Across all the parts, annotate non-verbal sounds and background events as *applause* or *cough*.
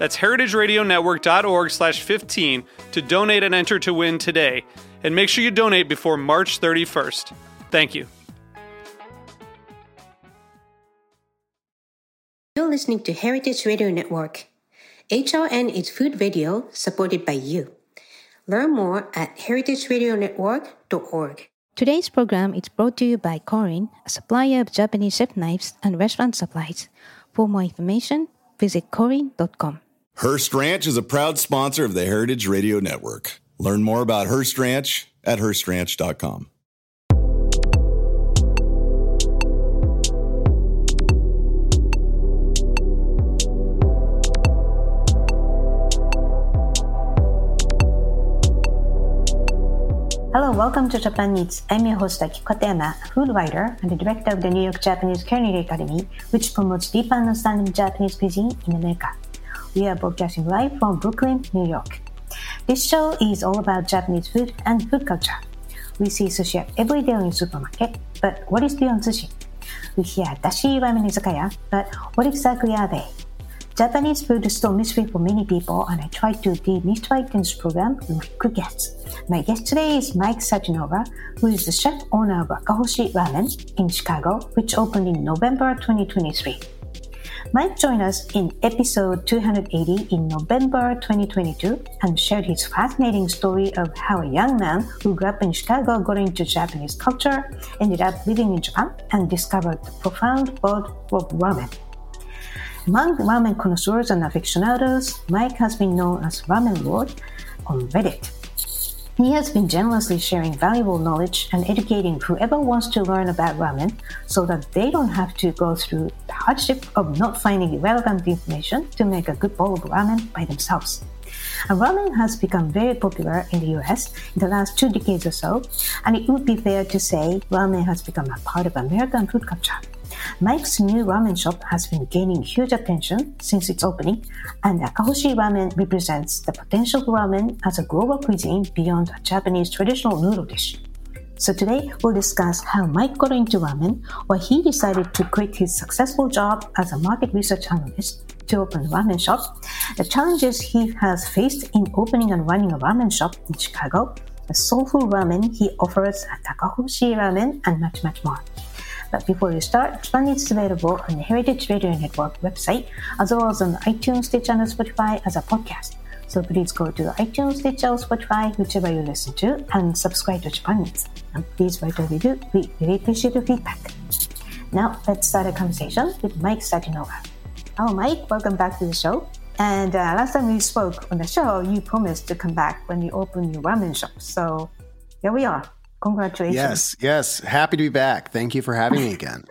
That's heritageradionetwork.org slash 15 to donate and enter to win today. And make sure you donate before March 31st. Thank you. You're listening to Heritage Radio Network. HRN is food radio supported by you. Learn more at heritageradionetwork.org. Today's program is brought to you by Korin, a supplier of Japanese chef knives and restaurant supplies. For more information, visit korin.com. Hearst Ranch is a proud sponsor of the Heritage Radio Network. Learn more about Hearst Ranch at HearstRanch.com. Hello, welcome to Japan Eats. I'm your host Akiko Katayama, food writer and the director of the New York Japanese Culinary Academy, which promotes deep understanding of Japanese cuisine in America. We are broadcasting live from Brooklyn, New York. This show is all about Japanese food and food culture. We see sushi every day in supermarket, but what is beyond sushi? We hear dashi ramen izakaya, but what exactly are they? Japanese food is still mystery for many people, and I try to demystify this program with quick guests. My guest today is Mike Satinover, who is the chef owner of Akahoshi Ramen in Chicago, which opened in November 2023. Mike joined us in episode 280 in November 2022 and shared his fascinating story of how a young man who grew up in Chicago got into Japanese culture, ended up living in Japan, and discovered the profound world of ramen. Among ramen connoisseurs and aficionados, Mike has been known as Ramen Lord on Reddit. He has been generously sharing valuable knowledge and educating whoever wants to learn about ramen so that they don't have to go through the hardship of not finding relevant information to make a good bowl of ramen by themselves. And ramen has become very popular in the US in the last two decades or so, and it would be fair to say ramen has become a part of American food culture. Mike's new ramen shop has been gaining huge attention since its opening, and Akahoshi Ramen represents the potential for ramen as a global cuisine beyond a Japanese traditional noodle dish. So today we'll discuss how Mike got into ramen, why he decided to quit his successful job as a market research analyst to open a ramen shop, the challenges he has faced in opening and running a ramen shop in Chicago, the soulful ramen he offers at Akahoshi Ramen, and much, much more. But before we start, Japan is available on the Heritage Radio Network website, as well as on iTunes, Stitcher, and Spotify as a podcast. So please go to iTunes, Stitcher, or Spotify, whichever you listen to, and subscribe to Japan Eats. And please write a review. We really appreciate your feedback. Now, let's start a conversation with Mike Satinover. Hello, Mike. Welcome back to the show. And uh, last time we spoke on the show, you promised to come back when you open your ramen shop. So here we are. Congratulations. Yes, yes. Happy to be back. Thank you for having me again.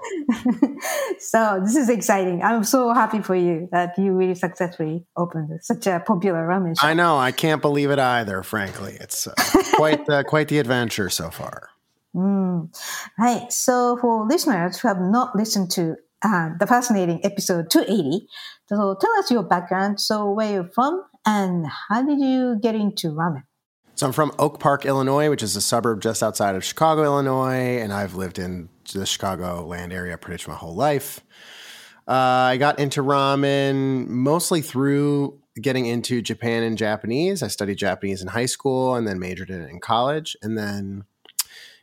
*laughs* so this is exciting. I'm so happy for you that you really successfully opened such a popular ramen shop. I know. I can't believe it either, frankly. It's uh, *laughs* quite uh, quite the adventure so far. Mm. Right. So for listeners who have not listened to uh, the fascinating episode 280, so tell us your background. So where you're from and how did you get into ramen? So I'm from Oak Park, Illinois, which is a suburb just outside of Chicago, Illinois, and I've lived in the Chicago land area pretty much my whole life. Uh, I got into ramen mostly through getting into Japan and Japanese. I studied Japanese in high school and then majored in it in college. And then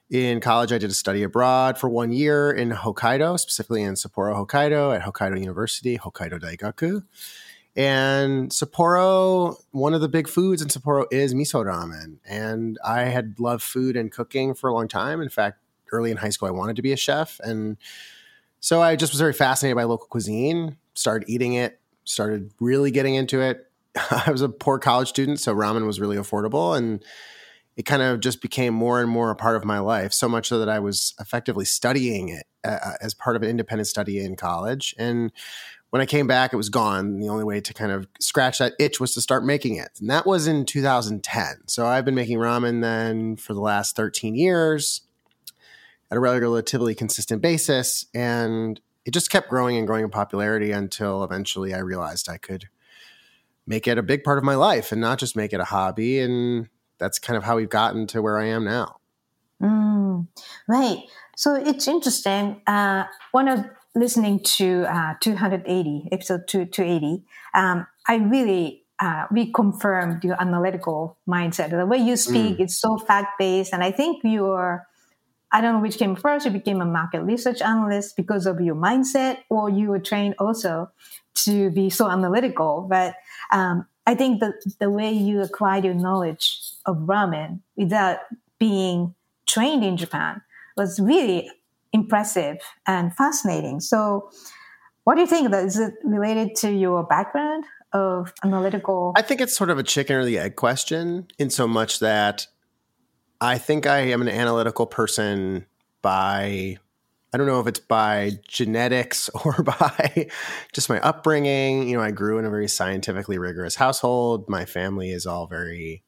in college, I did a study abroad for one year in Hokkaido, specifically in Sapporo, Hokkaido, at Hokkaido University, Hokkaido Daigaku. And Sapporo, one of the big foods in Sapporo is miso ramen. And I had loved food and cooking for a long time. In fact, early in high school, I wanted to be a chef. And so I just was very fascinated by local cuisine, started eating it, started really getting into it. *laughs* I was a poor college student, so ramen was really affordable. And it kind of just became more and more a part of my life, so much so that I was effectively studying it uh, as part of an independent study in college. And when I came back, it was gone. The only way to kind of scratch that itch was to start making it. And that was in 2010. So I've been making ramen then for the last 13 years at a relatively consistent basis. And it just kept growing and growing in popularity until eventually I realized I could make it a big part of my life and not just make it a hobby. And that's kind of how we've gotten to where I am now. Mm, right. So it's interesting. Uh, one of listening to uh, 280 episode 280, um, I really uh, reconfirmed your analytical mindset. The way you speak, mm. it's so fact based, and I think you're. I don't know which came first. You became a market research analyst because of your mindset, or you were trained also to be so analytical. But um, I think the the way you acquired your knowledge of ramen without being trained in Japan was really impressive and fascinating. So, what do you think? Is it related to your background of analytical? I think it's sort of a chicken or the egg question, in so much that I think I am an analytical person by I don't know if it's by genetics *laughs* or by just my upbringing. You know, I grew in a very scientifically rigorous household. My family is all very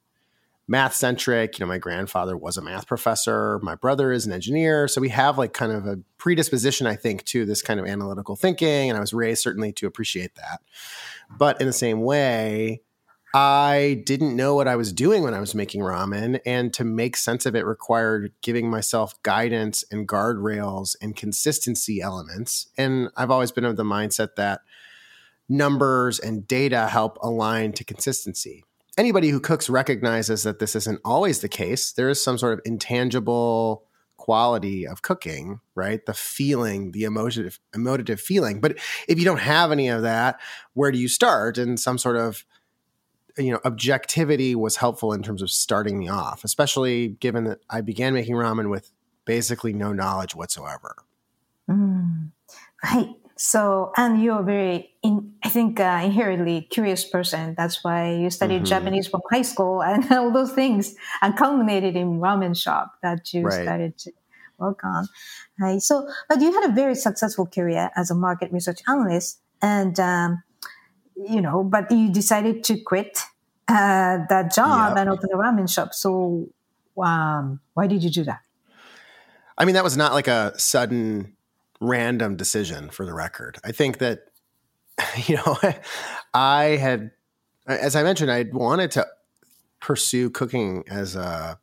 math centric. You know, my grandfather was a math professor. My brother is an engineer. So we have like kind of a predisposition, I think, to this kind of analytical thinking. And I was raised certainly to appreciate that. But in the same way, I didn't know what I was doing when I was making ramen. And to make sense of it required giving myself guidance and guardrails and consistency elements. And I've always been of the mindset that numbers and data help align to consistency anybody who cooks recognizes that this isn't always the case. There is some sort of intangible quality of cooking, right? The feeling, the emotive, emotive feeling. But if you don't have any of that, where do you start? And some sort of you know objectivity was helpful in terms of starting me off, especially given that I began making ramen with basically no knowledge whatsoever. Mm, right. So, and you're a very, in, I think, uh, inherently curious person. That's why you studied mm-hmm. Japanese from high school *laughs* and all those things, and culminated in ramen shop that you right. started to work on. Right. So, but you had a very successful career as a market research analyst, and um, you know, but you decided to quit uh, that job yep. and open a ramen shop. So, um, why did you do that? I mean, that was not like a sudden random decision for the record. I think that, *laughs* you know, I had, as I mentioned, I wanted to pursue cooking as a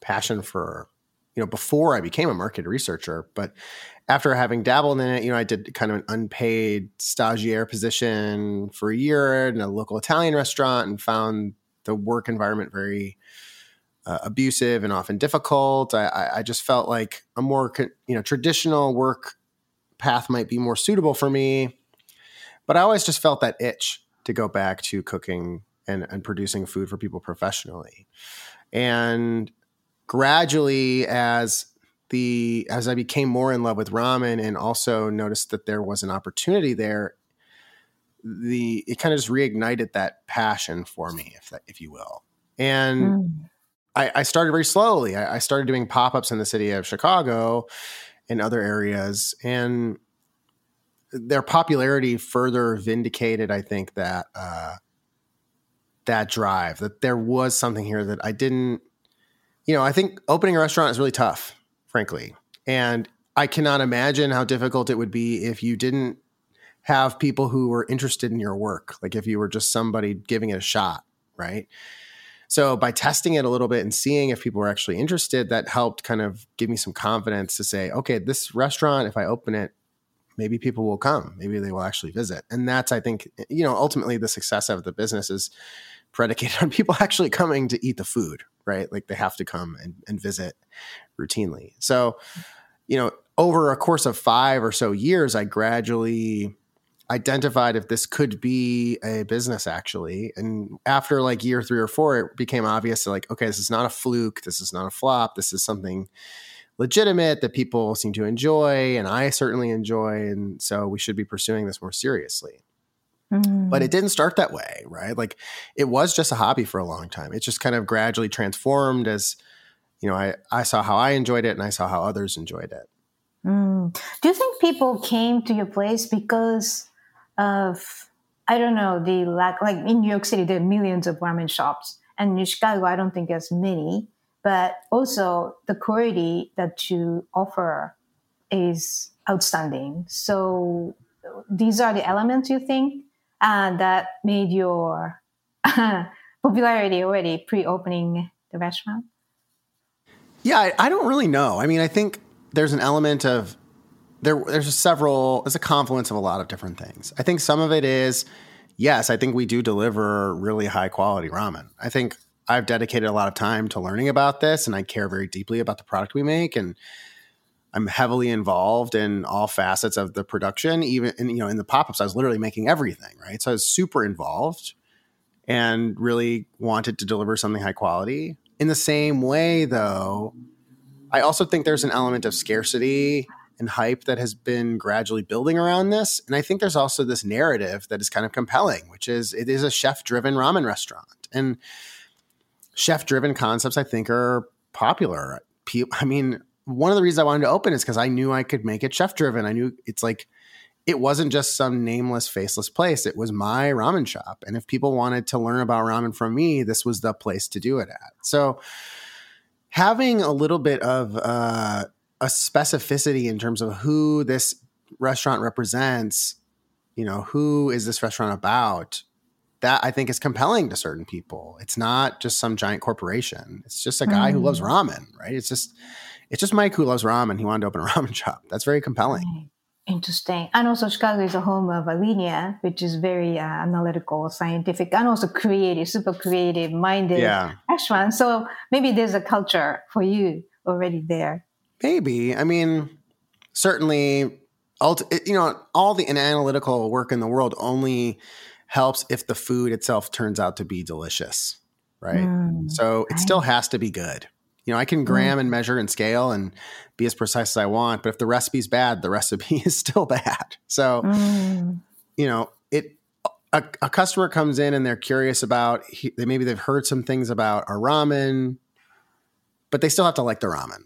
passion for, you know, before I became a market researcher. But after having dabbled in it, you know, I did kind of an unpaid stagiaire position for a year in a local Italian restaurant and found the work environment very uh, abusive and often difficult. I, I, just felt like a more you know traditional work path might be more suitable for me. But I always just felt that itch to go back to cooking and, and producing food for people professionally. And gradually, as the as I became more in love with ramen and also noticed that there was an opportunity there, the it kind of just reignited that passion for me, if that, if you will. And mm. I, I, started very slowly. I, I started doing pop ups in the city of Chicago, in other areas. And their popularity further vindicated, I think, that uh, that drive, that there was something here that I didn't, you know, I think opening a restaurant is really tough, frankly. And I cannot imagine how difficult it would be if you didn't have people who were interested in your work, like if you were just somebody giving it a shot, right? So by testing it a little bit and seeing if people were actually interested, that helped kind of give me some confidence to say, okay, this restaurant, if I open it, maybe people will come. Maybe they will actually visit. And that's, I think, eh, you know, ultimately the success of the business is predicated *laughs* on people actually coming to eat the food, right? Like they have to come and, and visit routinely. So, you know, over a course of five or so years, I gradually identified if this could be a business actually. And after like year three or four, it became obvious to like, okay, this is not a fluke. This is not a flop. This is something legitimate that people seem to enjoy. And I certainly enjoy. And so we should be pursuing this more seriously. Mm. But it didn't start that way, right? Like it was just a hobby for a long time. It just kind of gradually transformed as, you know, I, I saw how I enjoyed it and I saw how others enjoyed it. Mm. Do you think people came to your place because of I don't know the lack like in New York City there are millions of ramen shops and in Chicago I don't think there's many but also the quality that you offer is outstanding. So these are the elements you think uh, that made your *laughs* popularity already pre-opening the restaurant? Yeah I, I don't really know. I mean I think there's an element of there there's several there's a confluence of a lot of different things. I think some of it is yes, I think we do deliver really high quality ramen. I think I've dedicated a lot of time to learning about this and I care very deeply about the product we make and I'm heavily involved in all facets of the production even in, you know in the pop-ups I was literally making everything, right? So I was super involved and really wanted to deliver something high quality. In the same way though, I also think there's an element of scarcity and hype that has been gradually building around this. And I think there's also this narrative that is kind of compelling, which is it is a chef driven ramen restaurant. And chef driven concepts, I think, are popular. I mean, one of the reasons I wanted to open is because I knew I could make it chef driven. I knew it's like, it wasn't just some nameless, faceless place. It was my ramen shop. And if people wanted to learn about ramen from me, this was the place to do it at. So, having a little bit of uh, a specificity in terms of who this restaurant represents, you know, who is this restaurant about? That I think is compelling to certain people. It's not just some giant corporation. It's just a guy mm. who loves mm. ramen, right? It's just it's just Mike who loves ramen. He wanted to open a *laughs* ramen shop. That's very compelling. Interesting. And also Chicago is a home of Alinea, which is very uh, analytical, scientific, and also creative, super creative minded yeah. restaurant. So maybe there's a culture for you already there. Maybe. I mean, certainly, you know, all the analytical work in the world only helps if the food itself turns out to be delicious, right? Mm, so it right. still has to be good. You know, I can gram mm. and measure and scale and be as precise as I want, but if the recipe's bad, the recipe *laughs* is still bad. So, mm. you know, it a, a, customer comes in and they're curious about he, maybe they've heard some things about our ramen, but they still have to like the ramen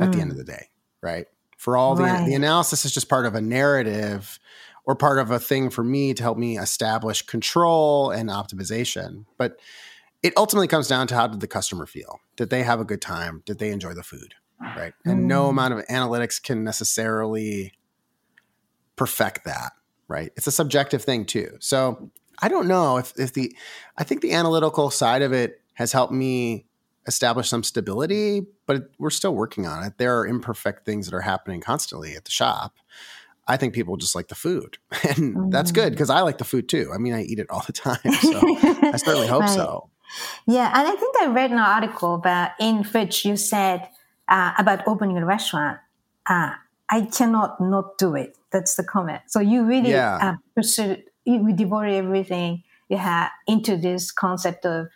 at mm. the end of the day, right? For all the right. the analysis is just part of a narrative or part of a thing for me to help me establish control and optimization. But it ultimately comes down to how did the customer feel? Did they have a good time? Did they enjoy the food? Right. And mm. no amount of analytics can necessarily perfect that. Right. It's a subjective thing too. So I don't know if, if the, I think the analytical side of it has helped me establish some stability, but we're still working on it. There are imperfect things that are happening constantly at the shop. I think people just like the food, *laughs* and mm. that's good because mm. I like the food too. I mean, I eat it all the *laughs* time, so I *laughs* certainly hope right. so. Yeah, and I think I read an article about in which you said uh, about opening a restaurant. Uh, I cannot not do it. That's the comment. So you really yeah. uh, pursued, you devoted everything you had into this concept of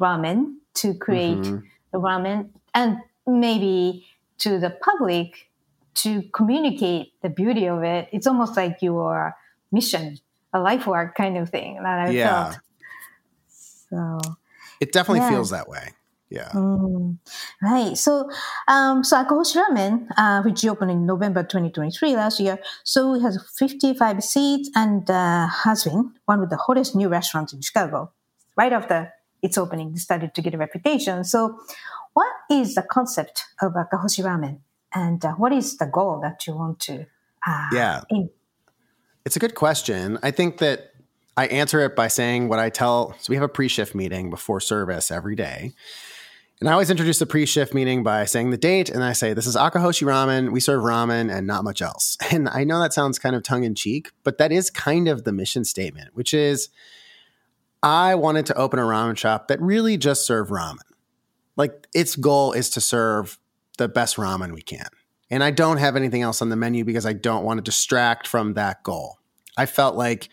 ramen to create mm-hmm. the ramen and maybe to the public to communicate the beauty of it. It's almost like your mission, a life work kind of thing that I yeah. felt. So it definitely yeah. feels that way. Yeah. Mm, right. So, um, so Akahoshi Ramen, uh, which opened in November 2023 last year, so it has 55 seats and uh, has been one of the hottest new restaurants in Chicago. Right after its opening, started to get a reputation. So, what is the concept of Akahoshi Ramen, and uh, what is the goal that you want to? Uh, yeah, aim? it's a good question. I think that I answer it by saying what I tell. So we have a pre-shift meeting before service every day. And I always introduce the pre-shift meeting by saying the date, and I say, "This is Akahoshi Ramen. We serve ramen and not much else." *laughs* And I know that sounds kind of tongue in cheek, but that is kind of the mission statement, which is, I wanted to open a ramen shop that really just served ramen. Like its goal is to serve the best ramen we can, and I don't have anything else on the menu because I don't want to distract from that goal. I felt like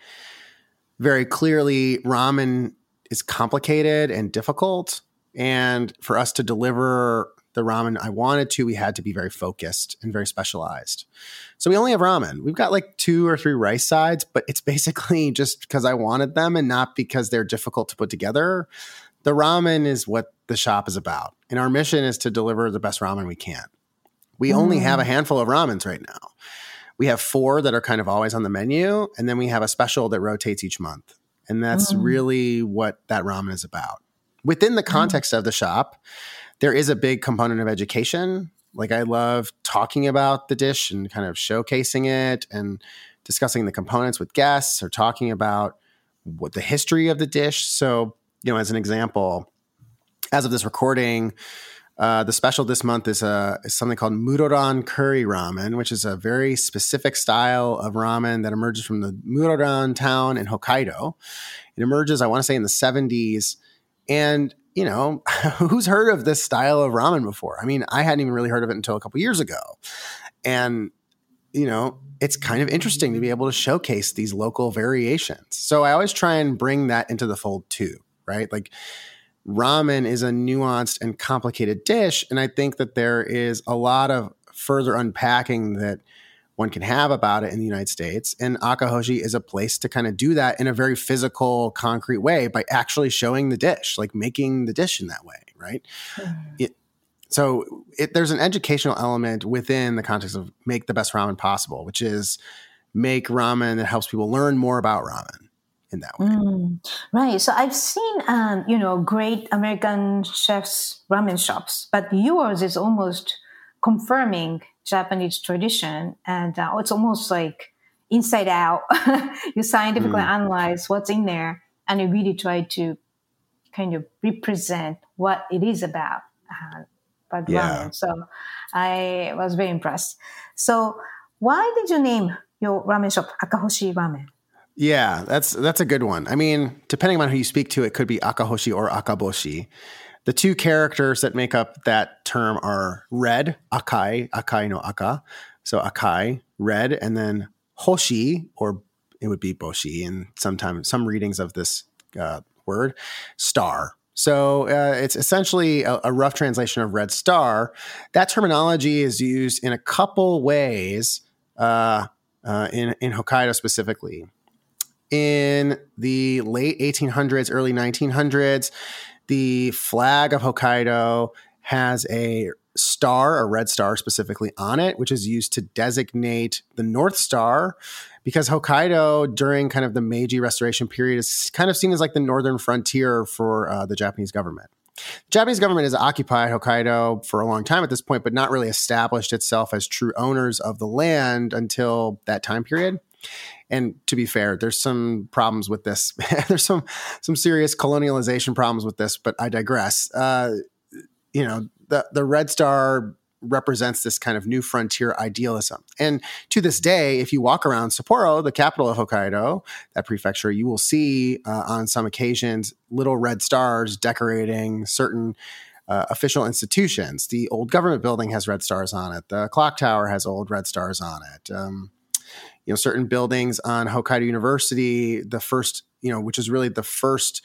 very clearly ramen is complicated and difficult. And for us to deliver the ramen I wanted to, we had to be very focused and very specialized. So we only have ramen. We've got like two or three rice sides, but it's basically *laughs* just because I wanted them and not because they're difficult to put together. The ramen is what the shop is about. And our mission is to deliver the best ramen we can. We mm. only have a handful of ramens right now. We have four that are kind of always on the menu, and then we have a special that rotates each month. And that's mm. really what that ramen is about. Within the mm. context mm. of the shop, there is a big component of education. Like I love talking about the dish and kind of showcasing it and discussing the components with guests or talking about what the history of the dish. So, you know, as an example, as of this recording, uh, the special this month is, a, is something called Muroran curry ramen, which is a very specific style of ramen that emerges from the Muroran town in Hokkaido. It emerges, I want to say, in the 70s. And, you know, *laughs* who's heard of this style of ramen before? I mean, I hadn't even really heard of it until a couple years ago. And, you know, it's kind of interesting to be able to showcase these local variations. So I always try and bring that into the fold too, right? Like, ramen is a nuanced and complicated dish. And I think that there is a lot of further unpacking that one can have about it in the United States. And Akahoshi is a place to kind of do that in a very physical, concrete way by actually showing the dish, like making the dish in that way, right? Mm. It, so it, there's an educational element within the context of make the best ramen possible, which is make ramen that helps people learn more about ramen in that way. Mm, right. So I've seen, um, you know, great American chefs ramen shops, but yours is almost confirming Japanese tradition, and uh, it's almost like inside out. *laughs* you scientifically mm. analyze what's in there, and you really try to kind of represent what it is about. Uh, but yeah. So I was very impressed. So why did you name your ramen shop Akahoshi Ramen? Yeah, that's that's a good one. I mean, depending on who you speak to, it could be Akahoshi or Akaboshi. The two characters that make up that term are red, Akai, Akai no Aka. So Akai, red, and then Hoshi, or it would be Boshi in sometimes some readings of this uh, word, star. So uh, it's essentially a, a, rough translation of red star. That terminology is used in a couple ways uh, uh in in Hokkaido specifically in the late 1800s, early 1900s. The flag of Hokkaido has a star, a red star specifically on it, which is used to designate the North Star because Hokkaido during kind of the Meiji Restoration period is kind of seen as like the northern frontier for uh, the Japanese government. The Japanese government has occupied Hokkaido for a long time at this point, but not really established itself as true owners of the land until that time period. And to be fair, there's some problems with this. *laughs* there's some some serious colonialization problems with this, but I digress. Uh, you know, the the Red Star represents this kind of new frontier idealism. And to this day, if you walk around Sapporo, the capital of Hokkaido, that prefecture, you will see uh, on some occasions little red stars decorating certain uh, official institutions. The old government building has red stars on it. The clock tower has old red stars on it. Um, you know certain buildings on Hokkaido University, the first you know which is really the first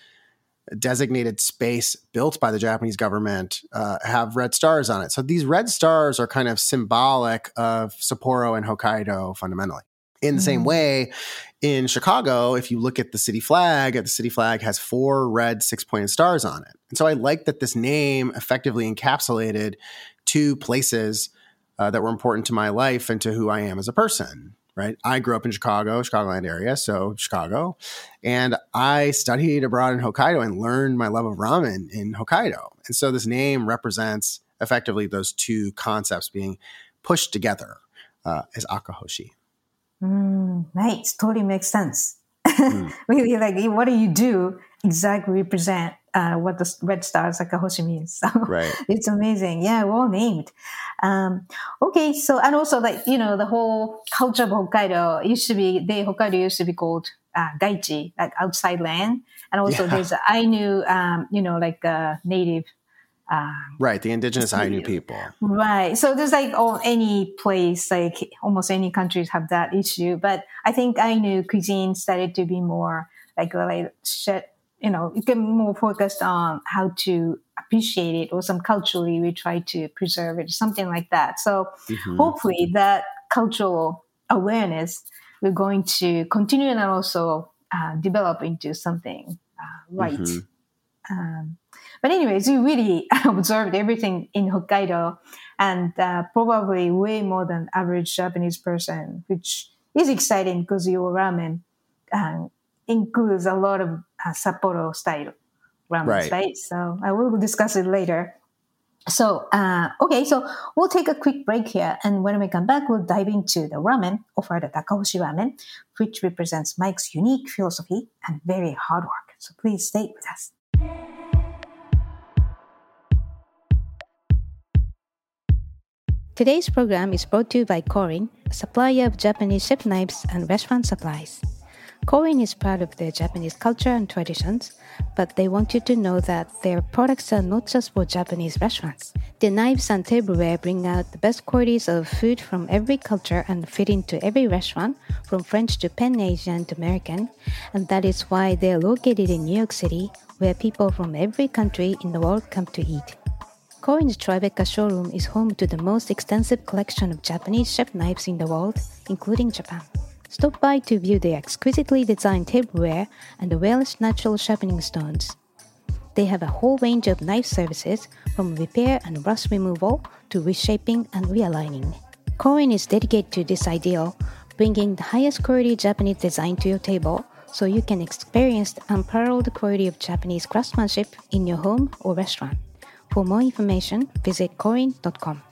designated space built by the Japanese government uh, have red stars on it. So these red stars are kind of symbolic of Sapporo and Hokkaido fundamentally. In the mm. same way, in Chicago, if you look at the city flag, the city flag has four red six pointed stars on it. And so I like that this name effectively encapsulated two places uh, that were important to my life and to who I am as a person right? I grew up in Chicago, Chicagoland area, so Chicago, and I studied abroad in Hokkaido and learned my love of ramen in Hokkaido. And so this name represents effectively those two concepts being pushed together uh, as Akahoshi. Mm, right, totally makes sense. *laughs* Mm. really, like what do you do exactly represent uh, what the red stars Akahoshi means. *laughs* So right. it's amazing. Yeah, well named. Um, okay, so and also like you know the whole culture of Hokkaido used to be they Hokkaido used to be called uh, Daichi, like outside land, and also yeah. there's Ainu, um, you know, like uh, native Uh, right, the indigenous Ainu people. Right. So there's like oh, any place, like almost any countries have that issue. But I think Ainu cuisine started to be more like like you know, get more focused on how to appreciate it or some culturally we try to preserve it, something like that. So mm-hmm. hopefully that cultural awareness we're going to continue and also uh, develop into something uh, right. Mm-hmm. Um, but anyways, we really *laughs* observed everything in Hokkaido and uh, probably way more than average Japanese person, which is exciting because your ramen uh, includes a lot of Sapporo style ramen, right. right? So I will discuss it later. So, uh, okay, so we'll take a quick break here. And when we come back, we'll dive into the ramen offered at Akahoshi Ramen, which represents Mike's unique philosophy and very hard work. So please stay with us. Today's program is brought to you by Korin, a supplier of Japanese chef knives and restaurant supplies. Korin is proud of their Japanese culture and traditions, but they want you to know that their products are not just for Japanese restaurants. The knives and tableware bring out the best qualities of food from every culture and fit into every restaurant, from French to Pan Asian to American, and that is why they are located in New York City, where people from every country in the world come to eat. Korin's Tribeca showroom is home to the most extensive collection of Japanese chef knives in the world, including Japan. Stop by to view the exquisitely designed tableware and the Welsh natural sharpening stones. They have a whole range of knife services from repair and rust removal to reshaping and realigning. Korin is dedicated to this ideal, bringing the highest quality Japanese design to your table so you can experience the unparalleled quality of Japanese craftsmanship in your home or restaurant. For more information, visit korin.com.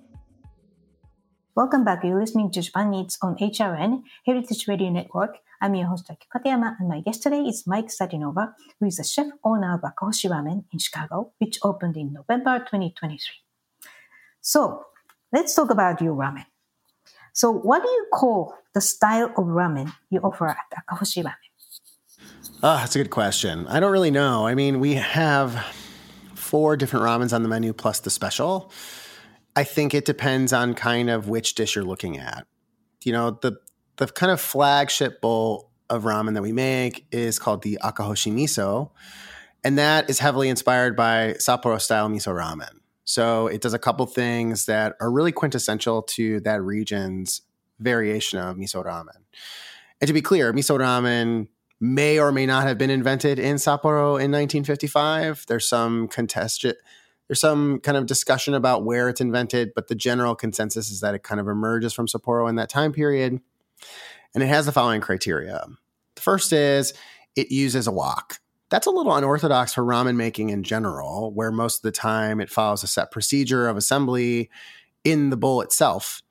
Welcome back. You're listening to Japan Eats on HRN, Heritage Radio Network. I'm your host, Aki Katayama, and my guest today is Mike Satinover, who is the chef owner of Akahoshi Ramen in Chicago, which opened in November 2023. So, let's talk about your ramen. So, what do you call the style of ramen you offer at Akahoshi Ramen? Ah, that's a good question. I don't really know. I mean, we have four different ramens on the menu plus the special. I think it depends on kind of which dish you're looking at. You know, the the kind of flagship bowl of ramen that we make is called the Akahoshi Miso. And that is heavily inspired by Sapporo style miso ramen. So it does a couple things that are really quintessential to that region's variation of miso ramen. And to be clear, miso ramen may or may not have been invented in Sapporo in 1955. There's some contested there's some kind of discussion about where it's invented, but the general consensus is that it kind of emerges from Sapporo in that time period. And it has the following criteria. The first is it uses a wok. That's a little unorthodox for ramen making in general, where most of the time it follows a set procedure of assembly in the bowl itself.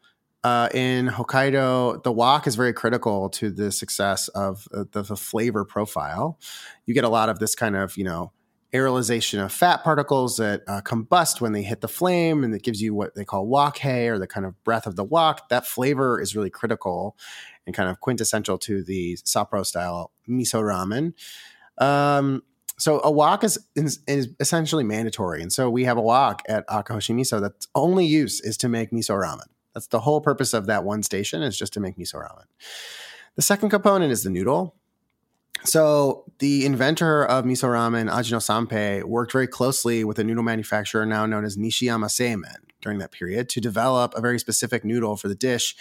Uh, in Hokkaido, the wok is very critical to the success of uh, the, the, flavor profile. You get a lot of this kind of, you know, aerolization of fat particles that uh, combust when they hit the flame, and it gives you what they call wok hei or the kind of breath of the wok. That flavor is really critical and kind of quintessential to the Sapporo style miso ramen. Um, so a wok is, is, is essentially mandatory, and so we have a wok at Akahoshi Miso that's only use is to make miso ramen. That's the whole purpose of that one station is just to make miso ramen. The second component is the noodle. So the inventor of miso ramen, Ajino Sanpei, worked very closely with a noodle manufacturer now known as Nishiyama Seimen during that period to develop a very specific noodle for the dish,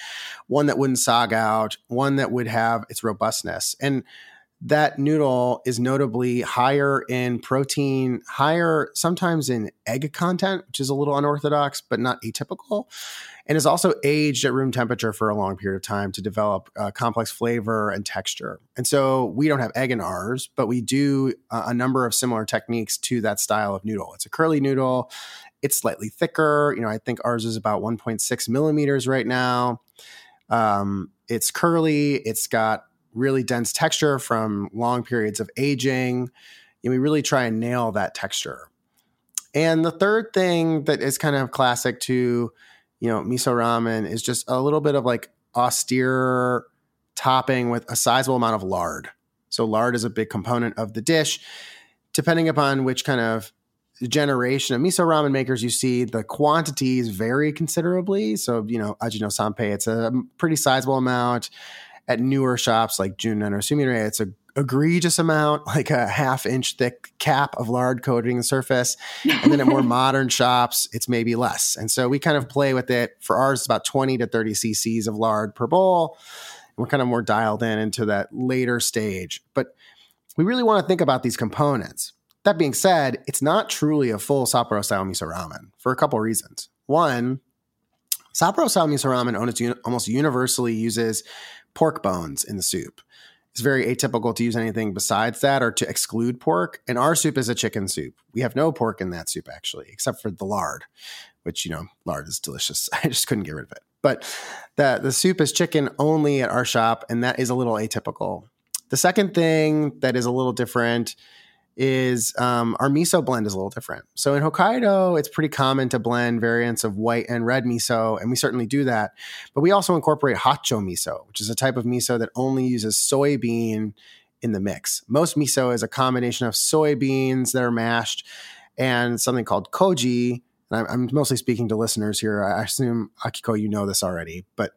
one that wouldn't sog out, one that would have its robustness. And that noodle is notably higher in protein, higher sometimes in egg content, which is a little unorthodox, but not atypical, and is also aged at room temperature for a long period of time to develop uh, complex flavor and texture. And so we don't have egg in ours, but we do uh, a number of similar techniques to that style of noodle. It's a curly noodle. It's slightly thicker. You know, I think ours is about 1.6 millimeters right now. Um, it's curly. It's got really dense texture from long periods of aging. And we really try and nail that texture. And the third thing that is kind of classic to, you know, miso ramen is just a little bit of like austere topping with a sizable amount of lard. So lard is a big component of the dish. Depending upon which kind of generation of miso ramen makers you see, the quantities vary considerably. So, you know, Ajino Sanpei, it's a pretty sizable amount at newer shops like Junren or Sumire, it's a egregious amount, *laughs* like a half inch thick cap of lard coating the surface. And then at more *laughs* modern shops, it's maybe less. And so we kind of play with it. For ours, it's about 20 to 30 cc's of lard per bowl. And we're kind of more dialed in into that later stage. But we really want to think about these components. That being said, it's not truly a full Sapporo style miso ramen for a couple reasons. One, Sapporo style miso ramen almost universally uses pork bones in the soup. It's very atypical to use anything besides that or to exclude pork. And our soup is a chicken soup. We have no pork in that soup, actually, except for the lard, which, you know, lard is delicious. *laughs* I just couldn't get rid of it. But the, the soup is chicken only at our shop, and that is a little atypical. The second thing that is a little different is um, our miso blend is a little different. So in Hokkaido, it's pretty common to blend variants of white and red miso, and we certainly do that. But we also incorporate hatcho miso, which is a type of miso that only uses soybean in the mix. Most miso is a combination of soybeans that are mashed and something called koji. And I'm, I'm mostly speaking to listeners here. I assume Akiko, you know this already, but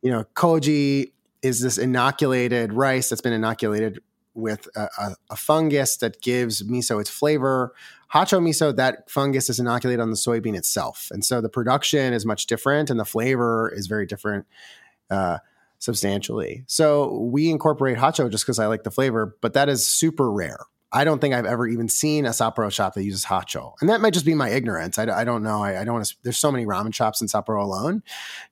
you know, koji is this inoculated rice that's been inoculated with a, a, a, fungus that gives miso its flavor. Hatcho miso, that fungus is inoculated on the soybean itself. And so the production is much different and the flavor is very different uh, substantially. So we incorporate hatcho just because I like the flavor, but that is super rare. I don't think I've ever even seen a Sapporo shop that uses hatcho. And that might just be my ignorance. I, I don't know. I, I don't want to, there's so many ramen shops in Sapporo alone.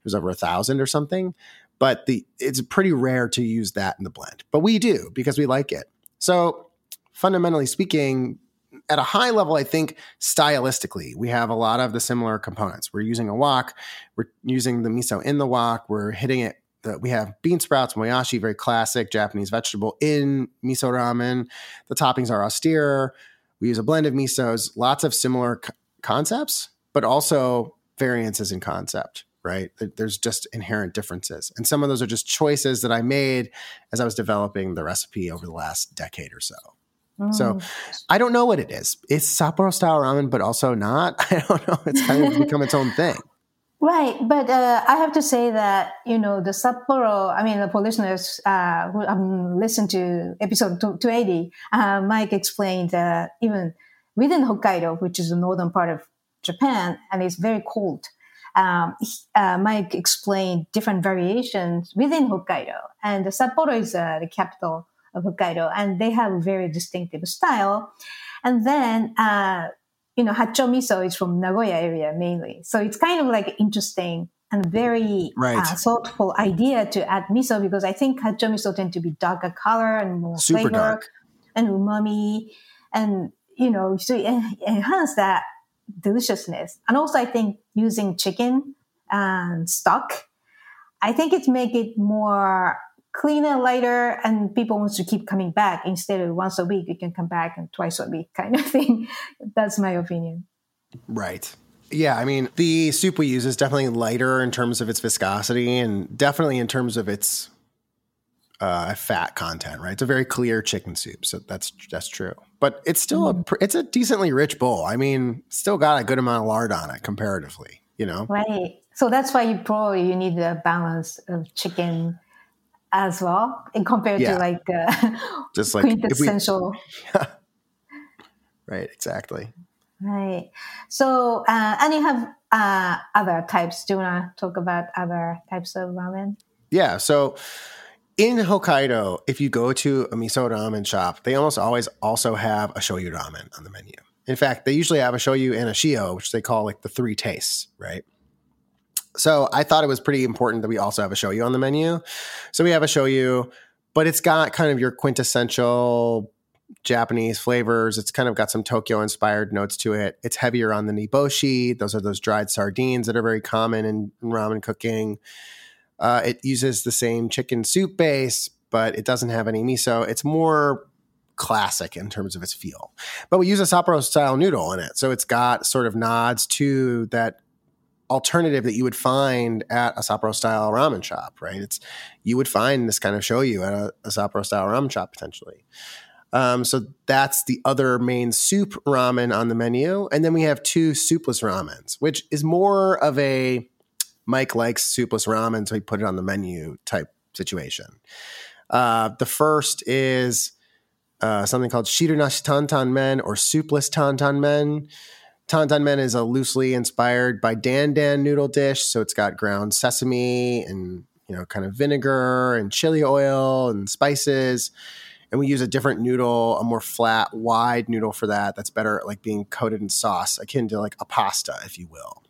There's over a thousand or something but the it's pretty rare to use that in the blend. But we do because we like it. So fundamentally speaking, at a high level, I think stylistically, we have a lot of the similar components. We're using a wok, we're using the miso in the wok, we're hitting it. The, we have bean sprouts, moyashi, very classic Japanese vegetable in miso ramen. The toppings are austere. We use a blend of misos, lots of similar c- concepts, but also variances in concept right? There's just inherent differences. And some of those are just choices that I made as I was developing the recipe over the last decade or so. Mm. So I don't know what it is. It's Sapporo style ramen, but also not. *laughs* I don't know. It's kind of become its own thing. Right, but uh, I have to say that you know the Sapporo. I mean, for listeners uh, who um, listened to episode two eighty, uh, Mike explained that even within Hokkaido, which is the northern part of Japan, and it's very cold, um, uh, Mike explained different variations within Hokkaido. And Sapporo is uh, the capital of Hokkaido, and they have a very distinctive style. And then, uh, you know, hatcho miso is from Nagoya area mainly. So it's kind of like interesting and very right. uh, thoughtful idea to add miso because I think hatcho miso tend to be darker color and more Super flavor dark. and umami. And, you know, so enhance that deliciousness. And also, I think using chicken and stock, I think it make it more cleaner, lighter, and people want to keep coming back instead of once a week. You can come back and twice a week kind of *laughs* thing. That's my opinion. Right. Yeah, I mean, the soup we use is definitely lighter in terms of its viscosity and definitely in terms of its uh, fat content, right? It's a very clear chicken soup, so that's that's true. But it's still mm. a it's a decently rich bowl. I mean, still got a good amount of lard on it comparatively, you know. Right. So that's why you probably you need a balance of chicken as well, in compared Yeah. to like uh, *laughs* Just like if we- quintessential. *laughs* Right, exactly. Right. So, uh, and you have uh, other types. Do you want to talk about other types of ramen? Yeah. So in Hokkaido, if you go to a miso ramen shop, they almost always also have a shoyu ramen on the menu. In fact, they usually have a shoyu and a shio, which they call like the three tastes, right? So I thought it was pretty important that we also have a shoyu on the menu. So we have a shoyu, but it's got kind of your quintessential Japanese flavors. It's kind of got some Tokyo inspired notes to it. It's heavier on the niboshi. Those are those dried sardines that are very common in, in ramen cooking. Uh, it uses the same chicken soup base, but it doesn't have any miso. It's more classic in terms of its feel. But we use a Sapporo style noodle in it. So it's got sort of nods to that alternative that you would find at a Sapporo style ramen shop, right? It's you would find this kind of shoyu at a, a Sapporo style ramen shop potentially. Um, so that's the other main soup ramen on the menu. And then we have two soupless ramens, which is more of a Mike likes soupless ramen, so he put it on the menu type situation. Uh, the first is uh, something called shirunashi tantan men or soupless tantan men. Tantan men is a loosely inspired by dan dan noodle dish, so it's got ground sesame and you know kind of vinegar and chili oil and spices. And we use a different noodle, a more flat, wide noodle for that. That's better at like being coated in sauce, akin to like a pasta, if you will.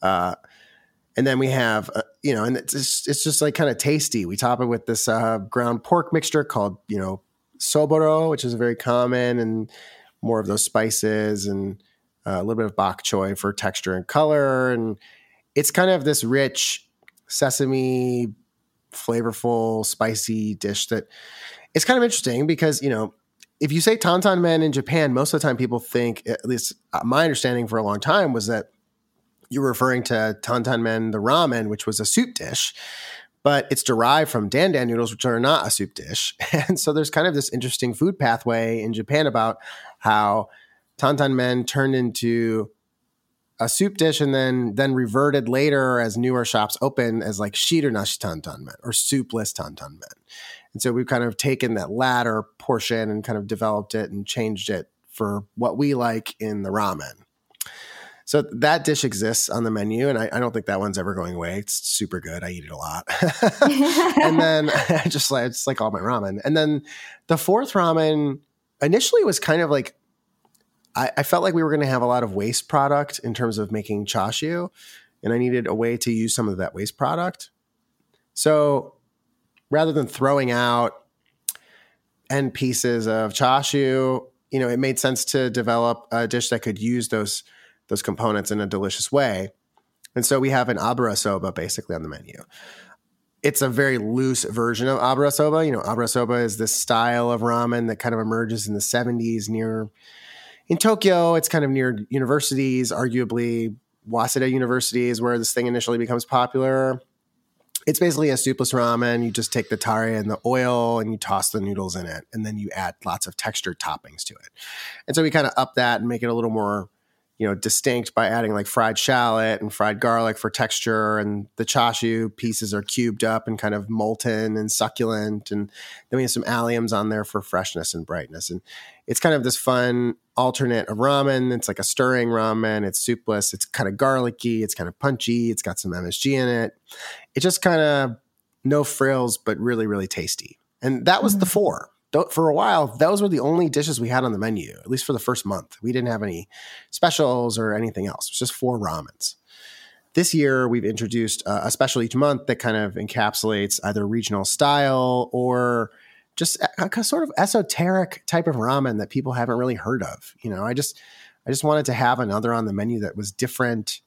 Uh, and then we have, uh, you know, and it's just, it's just like kind of tasty. We top it with this uh, ground pork mixture called, you know, soboro, which is very common, and more of those spices and uh, a little bit of bok choy for texture and color. And it's kind of this rich sesame, flavorful, spicy dish that it's kind of interesting because, you know, if you say tantan men in Japan, most of the time people think, at least uh, my understanding for a long time was that you're referring to tantan men, the ramen, which was a soup dish, but it's derived from dan dan noodles, which are not a soup dish. *laughs* And so there's kind of this interesting food pathway in Japan about how tantan men turned into a soup dish and then then reverted later as newer shops open as like shirunashi tantan men or soupless tantan men. And so we've kind of taken that latter portion and kind of developed it and changed it for what we like in the ramen. So that dish exists on the menu, and I, I, don't think that one's ever going away. It's super good. I eat it a lot. *laughs* and then *laughs* I just like it's like all my ramen. And then the fourth ramen initially was kind of like I, I felt like we were going to have a lot of waste product in terms of making chashu, and I needed a way to use some of that waste product. So rather than throwing out end pieces of chashu, you know, it made sense to develop a dish that could use those those components in a delicious way. And so we have an abura soba basically on the menu. It's a very loose version of abura soba. You know, abura soba is this style of ramen that kind of emerges in the 70s near in Tokyo. It's kind of near universities, arguably Waseda University is where this thing initially becomes popular. It's basically a soupless ramen. You just take the tare and the oil and you toss the noodles in it, and then you add lots of textured toppings to it. And so we kind of up that and make it a little more you know, distinct by adding like fried shallot and fried garlic for texture. And the chashu pieces are cubed up and kind of molten and succulent. And then we have some alliums on there for freshness and brightness. And it's kind of this fun alternate of ramen. It's like a stirring ramen. It's soupless. It's kind of garlicky. It's kind of punchy. It's got some MSG in it. It's just kind of no frills, but really, really tasty. And that was mm-hmm. the four for a while, those were the only dishes we had on the menu, at least for the first month. We didn't have any specials or anything else. It was just four ramens. This year, we've introduced uh, a special each month that kind of encapsulates either regional style or just a, a, sort of esoteric type of ramen that people haven't really heard of. You know, I just I just wanted to have another on the menu that was different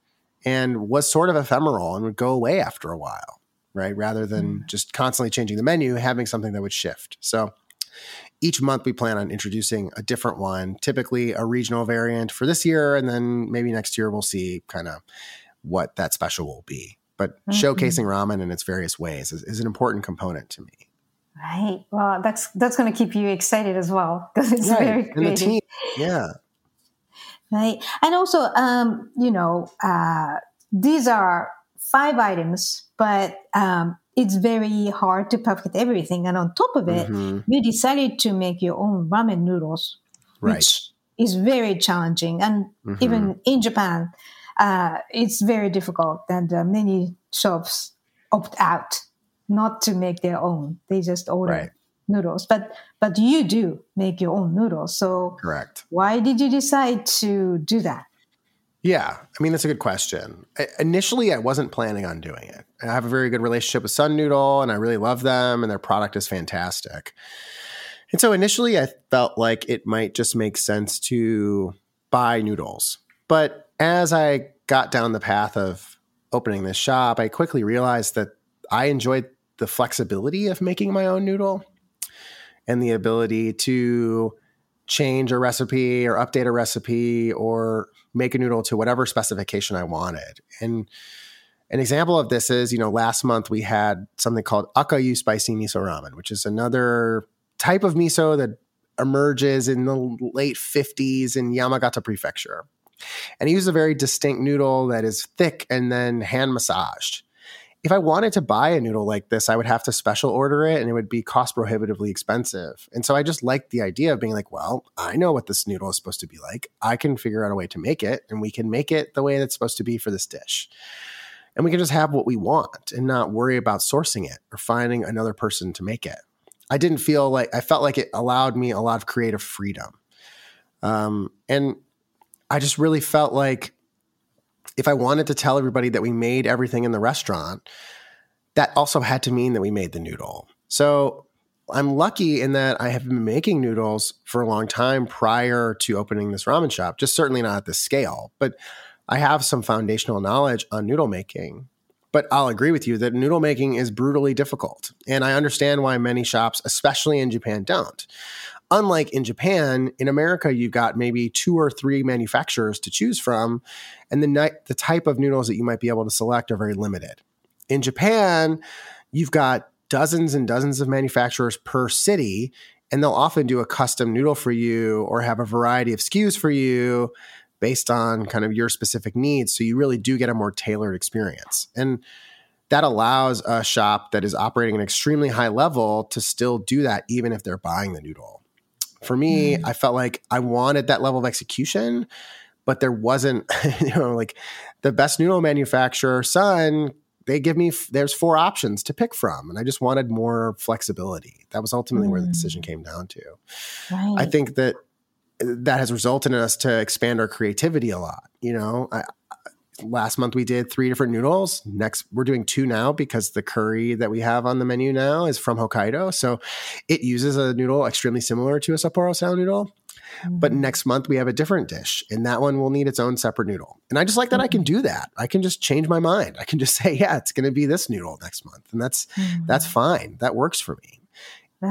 and was sort of ephemeral and would go away after a while, right? Rather than mm. just constantly changing the menu, having something that would shift. So each month we plan on introducing a different one, typically a regional variant for this year. And then maybe next year we'll see kind of what that special will be. But mm-hmm. showcasing ramen in its various ways is, is, an important component to me. Right. Well, that's that's going to keep you excited as well because it's right. very creative. And the team, yeah. Right. And also, um, you know, uh, these are five items, but um, it's very hard to perfect everything. And on top of it, Mm-hmm. you decided to make your own ramen noodles, Right. which is very challenging. And Mhm. even in Japan, uh, it's very difficult. And uh, many shops opt out not to make their own. They just order Right. noodles. But but you do make your own noodles. So Correct. why did you decide to do that? Yeah, I mean that's a good question. I, initially, I wasn't planning on doing it. I have a very good relationship with Sun Noodle, and I really love them, and their product is fantastic. And so initially, I felt like it might just make sense to buy noodles. But as I got down the path of opening this shop, I quickly realized that I enjoyed the flexibility of making my own noodle and the ability to change a recipe or update a recipe or make a noodle to whatever specification I wanted. And an example of this is, you know, last month we had something called Akayu spicy miso ramen, which is another type of miso that emerges in the late 50s in Yamagata prefecture. And he uses a very distinct noodle that is thick and then hand massaged. If I wanted to buy a noodle like this, I would have to special order it and it would be cost prohibitively expensive. And so I just liked the idea of being like, well, I know what this noodle is supposed to be like. I can figure out a way to make it and we can make it the way that's supposed to be for this dish. And we can just have what we want and not worry about sourcing it or finding another person to make it. I didn't feel like I felt like it allowed me a lot of creative freedom. Um, and I just really felt like if I wanted to tell everybody that we made everything in the restaurant, that also had to mean that we made the noodle. So I'm lucky in that I have been making noodles for a long time prior to opening this ramen shop, just certainly not at this scale, but I have some foundational knowledge on noodle making. But I'll agree with you that noodle making is brutally difficult. And I understand why many shops, especially in Japan, don't. Unlike in Japan, in America, you've got maybe two or three manufacturers to choose from, and the, ni- the type of noodles that you might be able to select are very limited. In Japan, you've got dozens and dozens of manufacturers per city, and they'll often do a custom noodle for you or have a variety of SKUs for you based on kind of your specific needs. So you really do get a more tailored experience. And that allows a shop that is operating at an extremely high level to still do that, even if they're buying the noodle. For me, mm. I felt like I wanted that level of execution, but there wasn't, *laughs* you know, like the best noodle manufacturer, Sun, they give me, there's four options to pick from. And I just wanted more flexibility. That was ultimately where the decision mm. came down to. Right. I think that uh, that has resulted in us to expand our creativity a lot. You know, I, last month we did three different noodles. Next, we're doing two now because the curry that we have on the menu now is from Hokkaido. So it uses a noodle extremely similar to a Sapporo style noodle. But mm-hmm. next month we have a different dish, and that one will need its own separate noodle. And I just like that I can mm-hmm. do that. I can just change my mind. I can just *laughs* say, yeah, it's going to be this noodle next month, and that's that's mm-hmm. fine. That works for me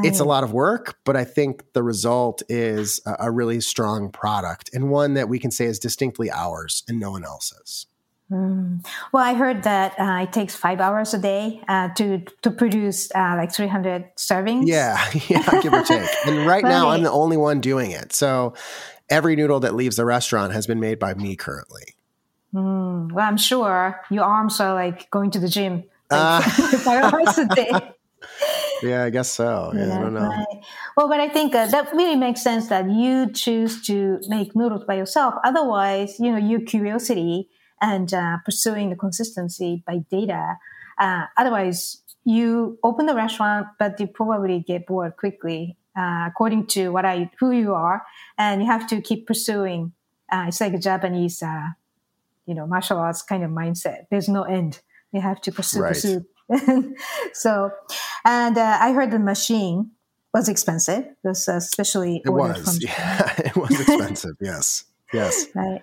it's a lot of work, but I think the result is a, a really strong product and one that we can say is distinctly ours and no one else's. Mm. Well, I heard that uh, it takes five hours a day uh, to to produce uh, like 300 servings. Yeah, *laughs* yeah, give or take. And *laughs* right now, I'm the only one doing it. So every noodle that leaves the restaurant has been made by me currently. Mm. Well, I'm sure your arms are like going to the gym *laughs* like, five hours a day. yeah, I guess so. Yeah, I don't know. right. Well, but I think uh, that really makes sense that you choose to make noodles by yourself. Otherwise, you know, your curiosity and uh, pursuing the consistency by data. Uh, otherwise, you open the restaurant, but you probably get bored quickly, uh, according to what I who you are, and you have to keep pursuing. Uh, it's like a Japanese, uh, you know, martial arts kind of mindset. There's no end. You have to pursue, Right. pursue. *laughs* so, and uh, I heard the machine was expensive. It was especially It was. from *laughs* Yeah, it was expensive. yes. Yes. *laughs* right?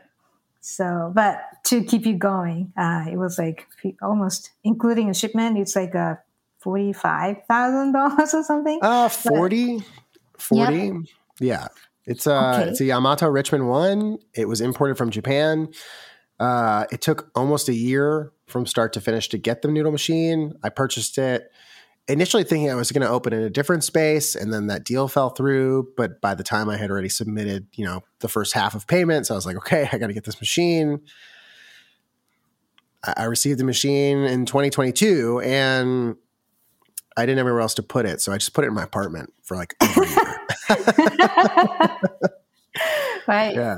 So, but to keep you going, uh, it was like almost including a shipment. It's like a forty-five thousand *laughs* dollars or something. Uh 40 40 yeah it's a Okay. it's a Yamato Richmen 1 it was imported from Japan uh it took almost a year from start to finish to get the noodle machine I purchased it initially thinking I was going to open in a different space and then that deal fell through but by the time I had already submitted you know the first half of payments I was like okay I got to get this machine I received the machine in 2022 and I didn't have anywhere else to put it, so I just put it in my apartment for like over a year. *laughs* right. *laughs* yeah,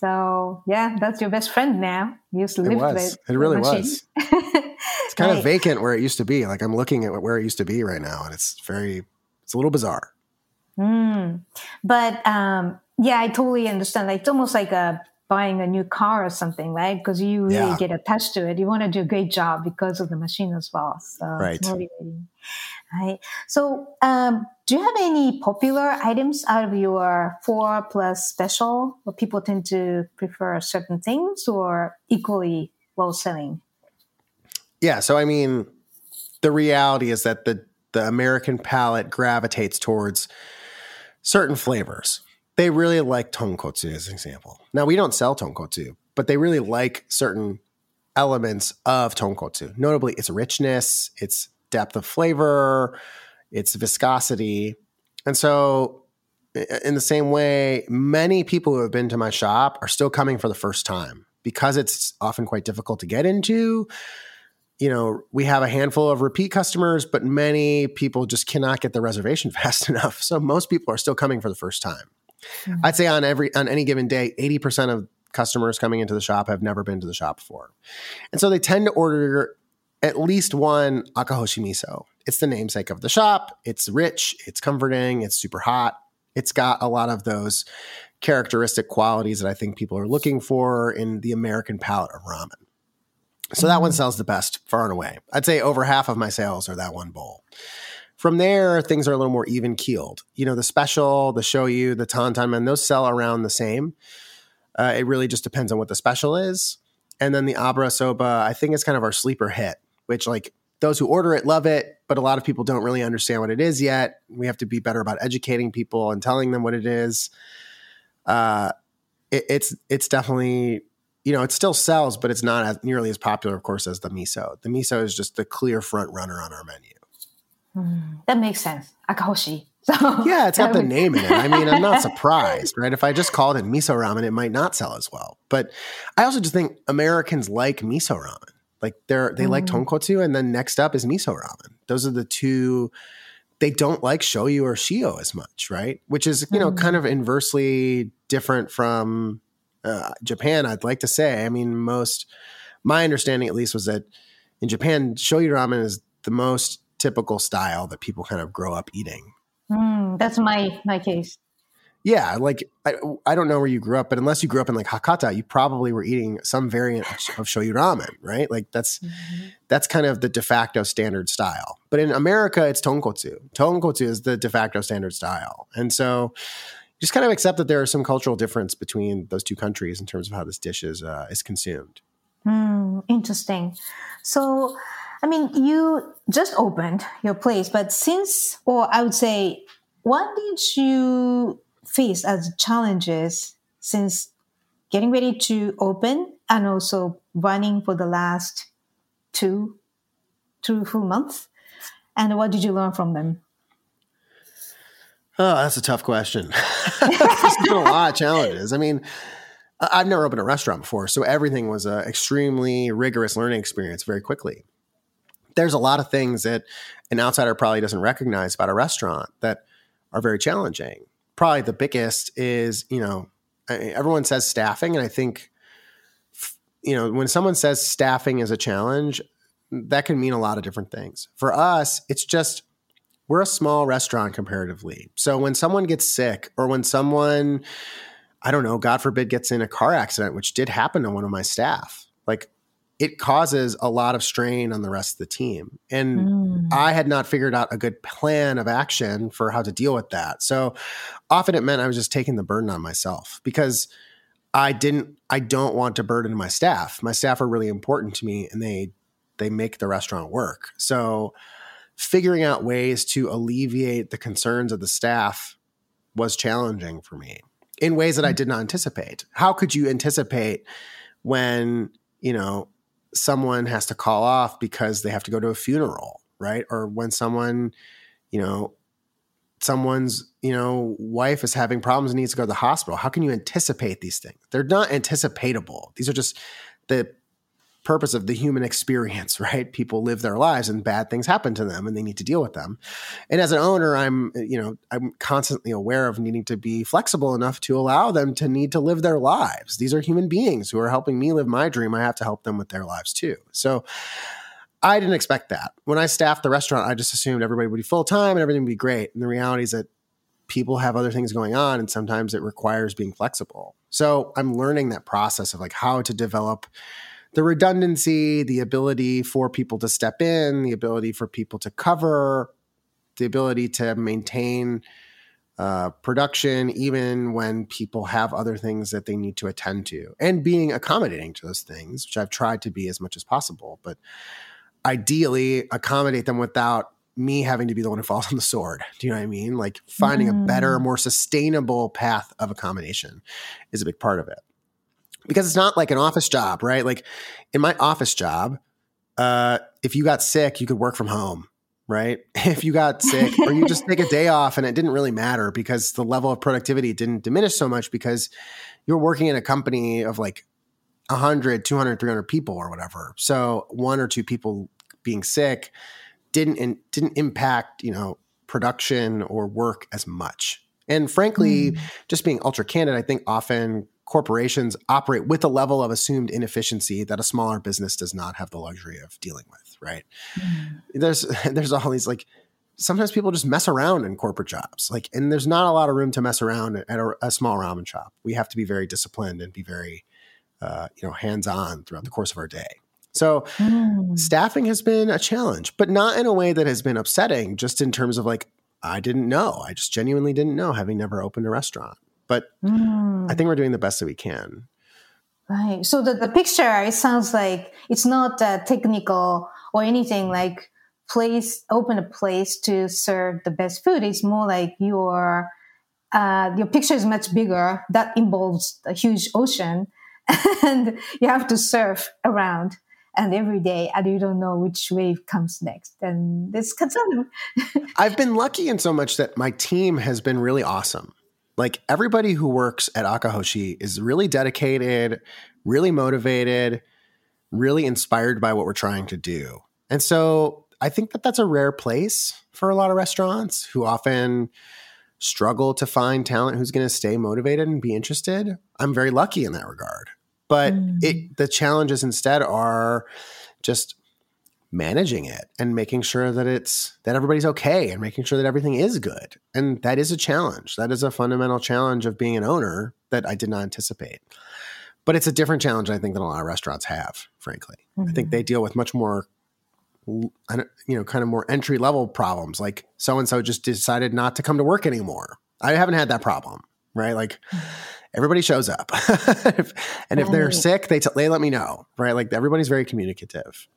So yeah, that's your best friend now. You used to live with It really was. *laughs* It's kind Right. of vacant where it used to be. Like I'm looking at where it used to be right now, and it's very, it's a little bizarre. Mm. But um, yeah, I totally understand. Like it's almost like a buying a new car or something, right? Because you really Yeah. get attached to it. You want to do a great job because of the machine as well. So Right. it's motivating. Right. So um, do you have any popular items out of your four plus special? Or people tend to prefer certain things or equally well selling? Yeah. So I mean, the reality is that the the American palate gravitates towards certain flavors. They really like tonkotsu as an example. Now we don't sell tonkotsu, but they really like certain elements of tonkotsu. Notably, its richness, its depth of flavor, its viscosity. And so in the same way, many people who have been to my shop are still coming for the first time because it's often quite difficult to get into you know, we have a handful of repeat customers, but many people just cannot get the reservation *laughs* fast enough. So most people are still coming for the first time. Hmm. I'd say on every on any given day, 80% of customers coming into the shop have never been to the shop before. And so they tend to order at least one akahoshi miso. It's the namesake of the shop. It's rich, it's comforting, it's super hot. It's got a lot of those characteristic qualities that I think people are looking for in the American palate of ramen. So that one sells the best far and away. I'd say over half of my sales are that one bowl. From there, things are a little more even keeled. You know, the special, the shoyu, the tantan men, those sell around the same. Uh, it really just depends on what the special is. And then the abura soba, I think it's kind of our sleeper hit, which like those who order it love it, but a lot of people don't really understand what it is yet. We have to be better about educating people and telling them what it is. Uh, it, it's it's definitely you know, it still sells, but it's not as nearly as popular, of course, as the miso. The miso is just the clear front runner on our menu. That makes sense. Akahoshi. *laughs* So Yeah, it's got the *laughs* name in it. I mean, I'm not surprised, right? If I just called it miso ramen, it might not sell as well. But I also just think Americans like miso ramen. Like they're they like tonkotsu, and then next up is miso ramen. Those are the two. They don't like shoyu or shio as much, right? Which is you know kind of inversely different from uh, Japan. I'd like to say. I mean, most my understanding at least was that in Japan, shoyu ramen is the most typical style that people kind of grow up eating. Mm, that's my my case. Yeah, like I, I don't know where you grew up, but unless you grew up in like Hakata, you probably were eating some variant of, shoyu ramen, right? Like that's that's kind of the de facto standard style. But in America, it's tonkotsu. Tonkotsu is the de facto standard style, and so just kind of accept that there is some cultural difference between those two countries in terms of how this dish is uh, is consumed. Hmm, interesting. So, I mean, you just opened your place, but since, or I would say, what did you face as challenges since getting ready to open and also running for the last two, two full months? And what did you learn from them? Oh, that's a tough question. *laughs* There's been a lot of challenges. I mean, I've never opened a restaurant before, so everything was an extremely rigorous learning experience very quickly. There's a lot of things that an outsider probably doesn't recognize about a restaurant that are very challenging. Probably the biggest is, you know, everyone says staffing, and I think, you know, when someone says staffing is a challenge, that can mean a lot of different things. For us, it's just we're a small restaurant comparatively. So when someone gets sick or when someone, I don't know, God forbid, gets in a car accident, which did happen to one of my staff, it causes a lot of strain on the rest of the team. And mm. I had not figured out a good plan of action for how to deal with that. So often it meant I was just taking the burden on myself because I didn't, I don't want to burden my staff. My staff are really important to me and they, they make the restaurant work. So, figuring out ways to alleviate the concerns of the staff was challenging for me in ways that I mm. did not anticipate. How could you anticipate when, you know, someone has to call off because they have to go to a funeral, right? Or when someone, you know, someone's, you know, wife is having problems and needs to go to the hospital. How can you anticipate these things? They're not anticipatable. These are just the purpose of the human experience, *laughs* right? People live their lives and bad things happen to them and they need to deal with them. And as an owner, I'm, you know, I'm constantly aware of needing to be flexible enough to allow them to need to live their lives. These are human beings who are helping me live my dream. I have to help them with their lives too. So I didn't expect that. When I staffed the restaurant, I just assumed everybody would be full time and everything would be great. And the reality is that people have other things going on and sometimes it requires being flexible. So I'm learning that process of like how to develop the redundancy, the ability for people to step in, the ability for people to cover, the ability to maintain uh, production, even when people have other things that they need to attend to, and being accommodating to those things, which I've tried to be as much as possible. But ideally, accommodate them without me having to be the one who falls *laughs* on the sword. Do you know what I mean? Like finding mm. a better, more sustainable path of accommodation is a big part of it because it's not like an office job, right? Like in my office job, uh, if you got sick, you could work from home, right? *laughs* If you got sick or you just take a day off and it didn't really matter because the level of productivity didn't diminish so much because you're working in a company of like 100, 200, 300 people or whatever. So one or two people being sick didn't in, didn't impact, you know, production or work as much. And frankly, mm. just being ultra candid, I think often corporations operate with a level of assumed inefficiency that a smaller business does not have the luxury of dealing with, right? Mm. There's *laughs* there's all these like sometimes people just mess around in corporate jobs. Like and there's not a lot of room to mess around at a, a small ramen shop. We have to be very disciplined and be very uh, you know, hands-on throughout the course of our day. So mm. staffing has been a challenge, but not in a way that has been upsetting, just in terms of like I didn't know. I just genuinely didn't know having never opened a restaurant. But mm. I think we're doing the best that we can. Right. So the, the picture, it sounds like it's not uh, technical or anything like place, open a place to serve the best food. It's more like your, uh, your picture is much bigger. That involves a huge ocean *laughs* and you have to surf around and every day and you don't know which wave comes next and this concern *laughs* i've been lucky in so much that my team has been really awesome like everybody who works at Akahoshi is really dedicated, really motivated, really inspired by what we're trying to do. And so I think that that's a rare place for a lot of restaurants who often struggle to find talent who's going to stay motivated and be interested. I'm very lucky in that regard. But mm. it the challenges instead are just managing it and making sure that it's that everybody's okay and making sure that everything is good. And that is a challenge. That is a fundamental challenge of being an owner that I did not anticipate. But it's a different challenge I think than a lot of restaurants have, frankly. Mm-hmm. I think they mm-hmm. deal with much more you know, kind of more entry level problems like so and so just decided not to come to work anymore. I haven't had that problem, right? Like everybody shows up. *laughs* and if they're sick, they t- they let me know, right? Like everybody's very communicative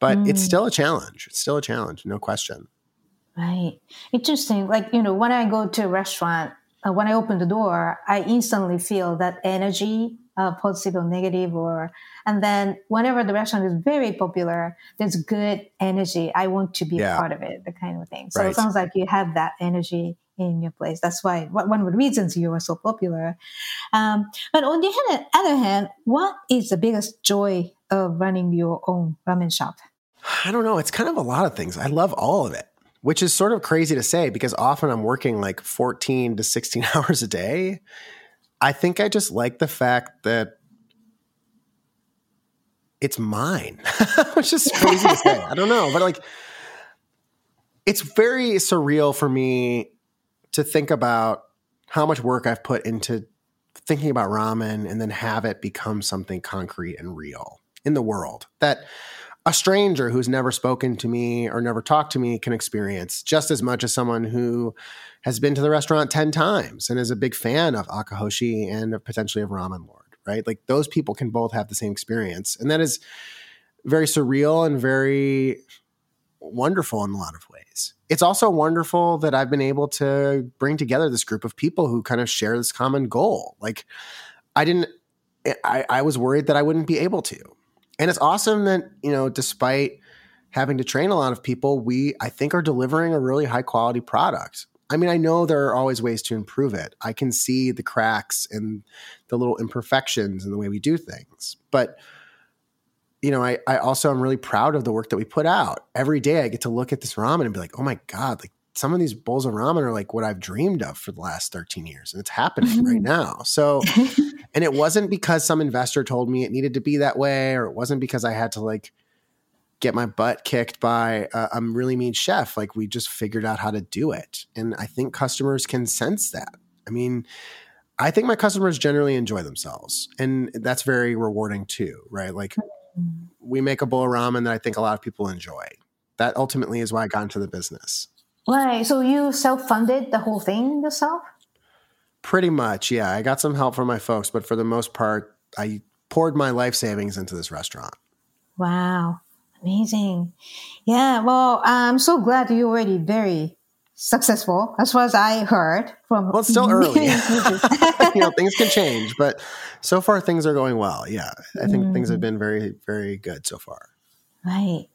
but mm. it's still a challenge. It's still a challenge, no question. Right. Interesting. Like, you know, when I go to a restaurant, uh, when I open the door, I instantly feel that energy, uh, positive or negative, or, and then whenever the restaurant is very popular, there's good energy. I want to be yeah. a part of it, the kind of thing. So right. it sounds like you have that energy in your place. That's why one of the reasons you were so popular. Um, but on the other hand, what is the biggest joy of running your own ramen shop? I don't know. It's kind of a lot of things. I love all of it, which is sort of crazy to say because often I'm working like 14 to 16 *laughs* hours a day. I think I just like the fact that it's mine, *laughs* which is crazy to say. I don't know, but like, it's very surreal for me to think about how much work I've put into thinking about ramen and then have it become something concrete and real in the world that a stranger who's never spoken to me or never talked to me can experience just as much as someone who has been to the restaurant 10 times and is a big fan of Akahoshi and potentially of Ramen Lord, right? Like those people can both have the same experience. And that is very surreal and very wonderful in a lot of ways. It's also wonderful that I've been able to bring together this group of people who kind of share this common goal. Like I didn't I, I was worried that I wouldn't be able to and it's awesome that, you know, despite having to train a lot of people, we, I think, are delivering a really high quality product. I mean, I know there are always ways to improve it. I can see the cracks and the little imperfections in the way we do things. But you know, I, I also am really proud of the work that we put out. Every day I get to look at this ramen and be like, oh my God, like some of these bowls of ramen are like what I've dreamed of for the last 13 years. And it's happening right mm-hmm. now. So, *laughs* and it wasn't because some investor told me it needed to be that way, or it wasn't because I had to like get my butt kicked by a, a really mean chef. Like we just figured out how to do it. And I think customers can sense that. I mean, I think my customers generally enjoy themselves. And that's very rewarding too, right? Like we make a bowl of ramen that I think a lot of people enjoy. That ultimately is why I got into the business. Right. So you self funded the whole thing yourself? Pretty much, yeah. I got some help from my folks, but for the most part, I poured my life savings into this restaurant. Wow. Amazing. Yeah. Well, I'm so glad you're already very successful as far as I heard from. Well, it's still *laughs* early. *laughs* you know, things can change, but so far things are going well. Yeah. I think mm. things have been very, very good so far. Right.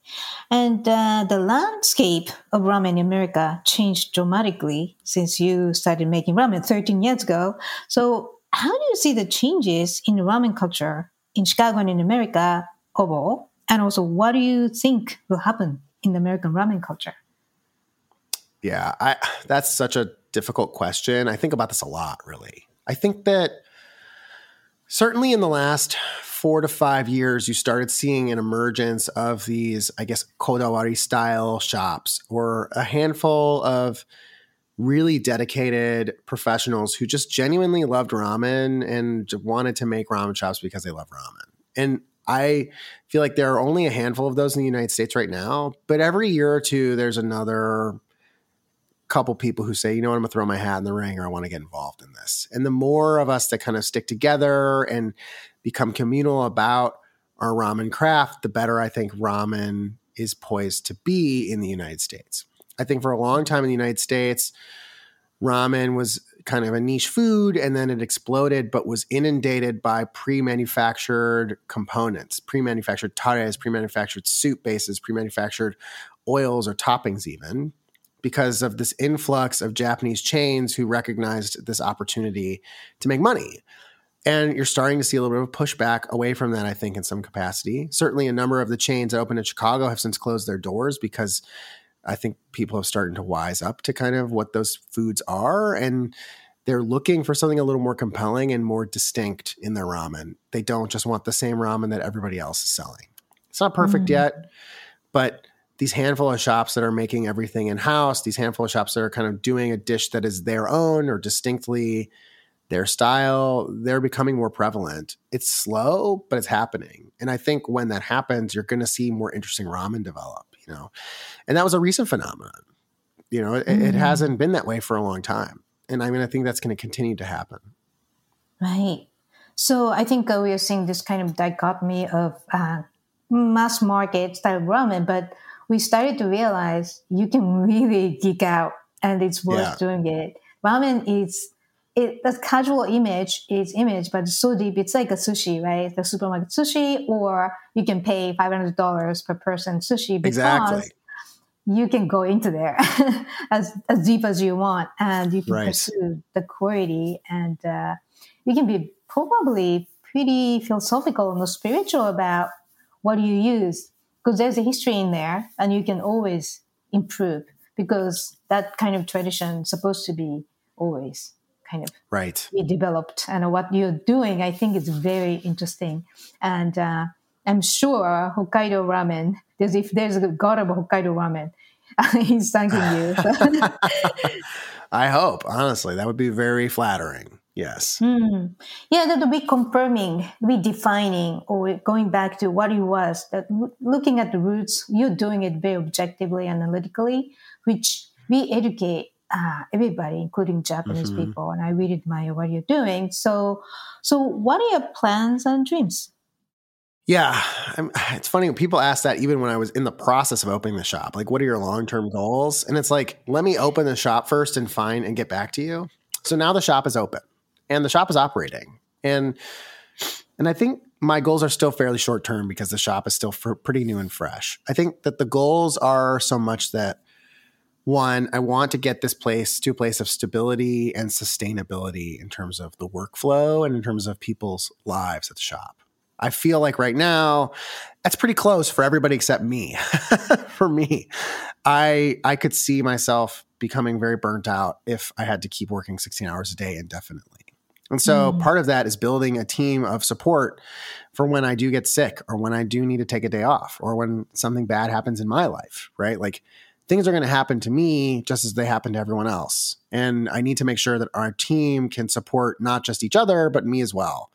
And uh, the landscape of ramen in America changed dramatically since you started making ramen 13 years ago. So, how do you see the changes in the ramen culture in Chicago and in America overall? And also, what do you think will happen in the American ramen culture? Yeah, I, that's such a difficult question. I think about this a lot, really. I think that certainly in the last four to five years, you started seeing an emergence of these, I guess, kodawari style shops or a handful of really dedicated professionals who just genuinely loved ramen and wanted to make ramen shops because they love ramen. And I feel like there are only a handful of those in the United States right now, but every year or two, there's another couple people who say, you know what, I'm gonna throw my hat in the ring or I want to get involved in this. And the more of us that kind of stick together and become communal about our ramen craft, the better I think ramen is poised to be in the United States. I think for a long time in the United States, ramen was kind of a niche food and then it exploded, but was inundated by pre manufactured components, pre manufactured tares, pre manufactured soup bases, pre manufactured oils or toppings, even because of this influx of Japanese chains who recognized this opportunity to make money. And you're starting to see a little bit of a pushback away from that, I think, in some capacity. Certainly, a number of the chains that opened in Chicago have since closed their doors because I think people have started to wise up to kind of what those foods are. And they're looking for something a little more compelling and more distinct in their ramen. They don't just want the same ramen that everybody else is selling. It's not perfect mm. yet, but these handful of shops that are making everything in house, these handful of shops that are kind of doing a dish that is their own or distinctly their style, they're becoming more prevalent. It's slow, but it's happening. And I think when that happens, you're going to see more interesting ramen develop, you know. And that was a recent phenomenon. You know, it, mm. it hasn't been that way for a long time. And I mean, I think that's going to continue to happen. Right. So I think uh, we are seeing this kind of dichotomy of uh, mass market style ramen, but we started to realize you can *laughs* really geek out and it's worth yeah. doing it. Ramen is it the casual image is image, but it's so deep. It's like a sushi, right? The supermarket sushi, or you can pay five hundred dollars per person sushi because exactly. you can go into there *laughs* as as deep as you want, and you can right. pursue the quality, and uh, you can be probably pretty philosophical and spiritual about what you use because there's a history in there, and you can always improve because that kind of tradition is supposed to be always kind of right. be developed. And what you're doing i think is very interesting. And uh, i'm sure hokkaido ramen there's if there's a god of hokkaido ramen *laughs* he's thanking you. *laughs* I hope honestly. That would be very flattering yes mm. yeah that be confirming be defining or going back to what it was that looking at the roots you're doing it very objectively analytically which we educate uh, everybody, including Japanese mm-hmm. people, and I really admire what you're doing. So, so what are your plans and dreams? Yeah, I'm, it's funny people ask that even when I was in the process of opening the shop. Like, what are your long term goals? And it's like, let me open the shop first and find and get back to you. So now the shop is open and the shop is operating, and and I think my goals are still fairly short term because the shop is still pretty new and fresh. I think that the goals are so much that one, I want to get this place to a place of stability and sustainability in terms of the workflow and in terms of people's lives at the shop. I feel like right now, that's pretty close for everybody except me. *laughs* for me, I I could see myself becoming very burnt out if I had to keep working 16 hours a day indefinitely. And so mm. part of that is building a team of support for when I do get sick or when I do need to take a day off or when something bad happens in my life, right? Like things are going to happen to me just as they happen to everyone else. And I need to make sure that our team can support not just each other, but me as well.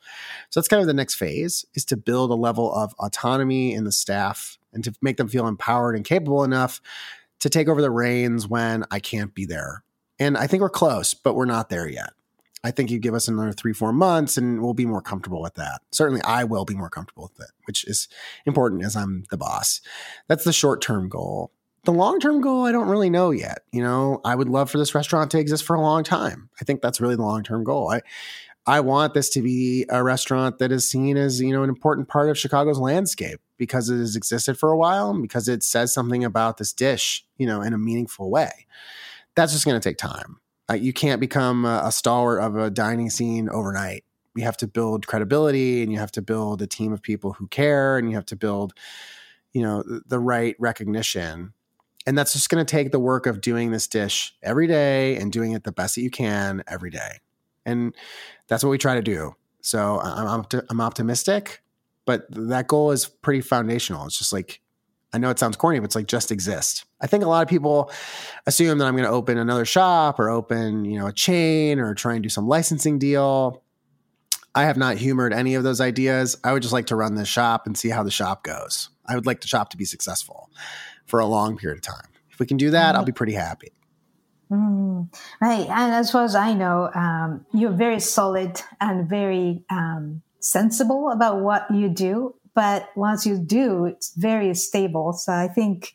So that's kind of the next phase is to build a level of autonomy in the staff and to make them feel empowered and capable enough to take over the reins when I can't be there. And I think we're close, but we're not there yet. I think you give us another three, four months and we'll be more comfortable with that. Certainly, I will be more comfortable with it, which is important as I'm the boss. That's the short term goal. The long term goal, I don't really know yet. You know, I would love for this restaurant to exist for a long time. I think that's really the long term goal. I, I want this to be a restaurant that is seen as, you know, an important part of Chicago's landscape because it has existed for a while and because it says something about this dish, you know, in a meaningful way. That's just going to take time. Uh, you can't become a, a stalwart of a dining scene overnight. You have to build credibility and you have to build a team of people who care and you have to build, you know, the, the right recognition. And that's just going to take the work of doing this dish every day and doing it the best that you can every day. And that's what we try to do. So I'm, I'm optimistic, but that goal is pretty foundational. It's just like I know it sounds corny, but it's like just exist. I think a lot of people assume that I'm going to open another shop or open, you know, a chain or try and do some licensing deal. I have not humored any of those ideas. I would just like to run this shop and see how the shop goes. I would like the shop to be successful for a long period of time. If we can do that, I'll be pretty happy. Mm, right. And as far as I know, um, you're very solid and very um, sensible about what you do but once you do, it's very stable. So I think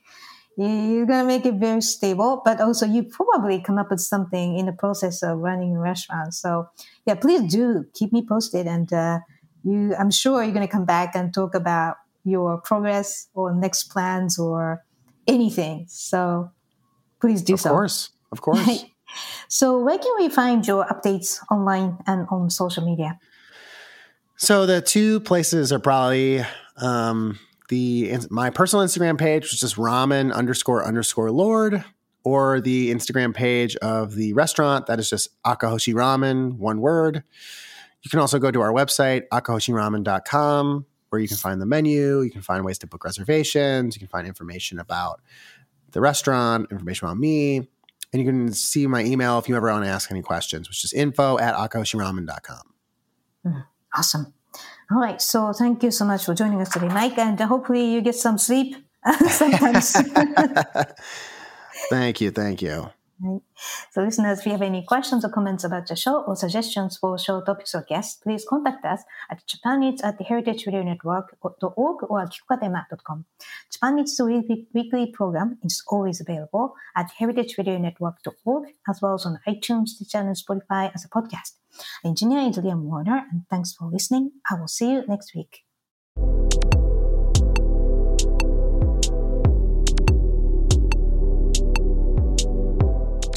you're going to make it very stable, but also you probably come up with something in the process of running a restaurant. So yeah, please do keep me posted. And, uh, you, I'm sure you're going to come back and talk about your progress or next plans or anything. So please do of so. Of course. Of course. *laughs* so where can we find your updates online and on social media? So the two places are probably um, the my personal Instagram page, which is just ramen underscore underscore lord, or the Instagram page of the restaurant that is just Akahoshi Ramen, one word. You can also go to our website, akahoshiramen.com, where you can find the menu, you can find ways to book reservations, you can find information about the restaurant, information about me, and you can see my email if you ever want to ask any questions, which is info at akahoshiramen.com. Mm. Awesome. All right. So thank you so much for joining us today, Mike, and hopefully you get some sleep uh, *laughs* sometimes. *laughs* thank you. Thank you. Right. So, listeners, if you have any questions or comments about the show or suggestions for show topics or guests, please contact us at japaneats at the Heritage Radio Network.org or at akikokatayama.com. Japan Eats weekly, weekly program is always available at Heritage Radio Network.org as well as on iTunes, Stitcher, and Spotify as a podcast. Engineer is Liam Warner, and thanks for listening. I will see you next week.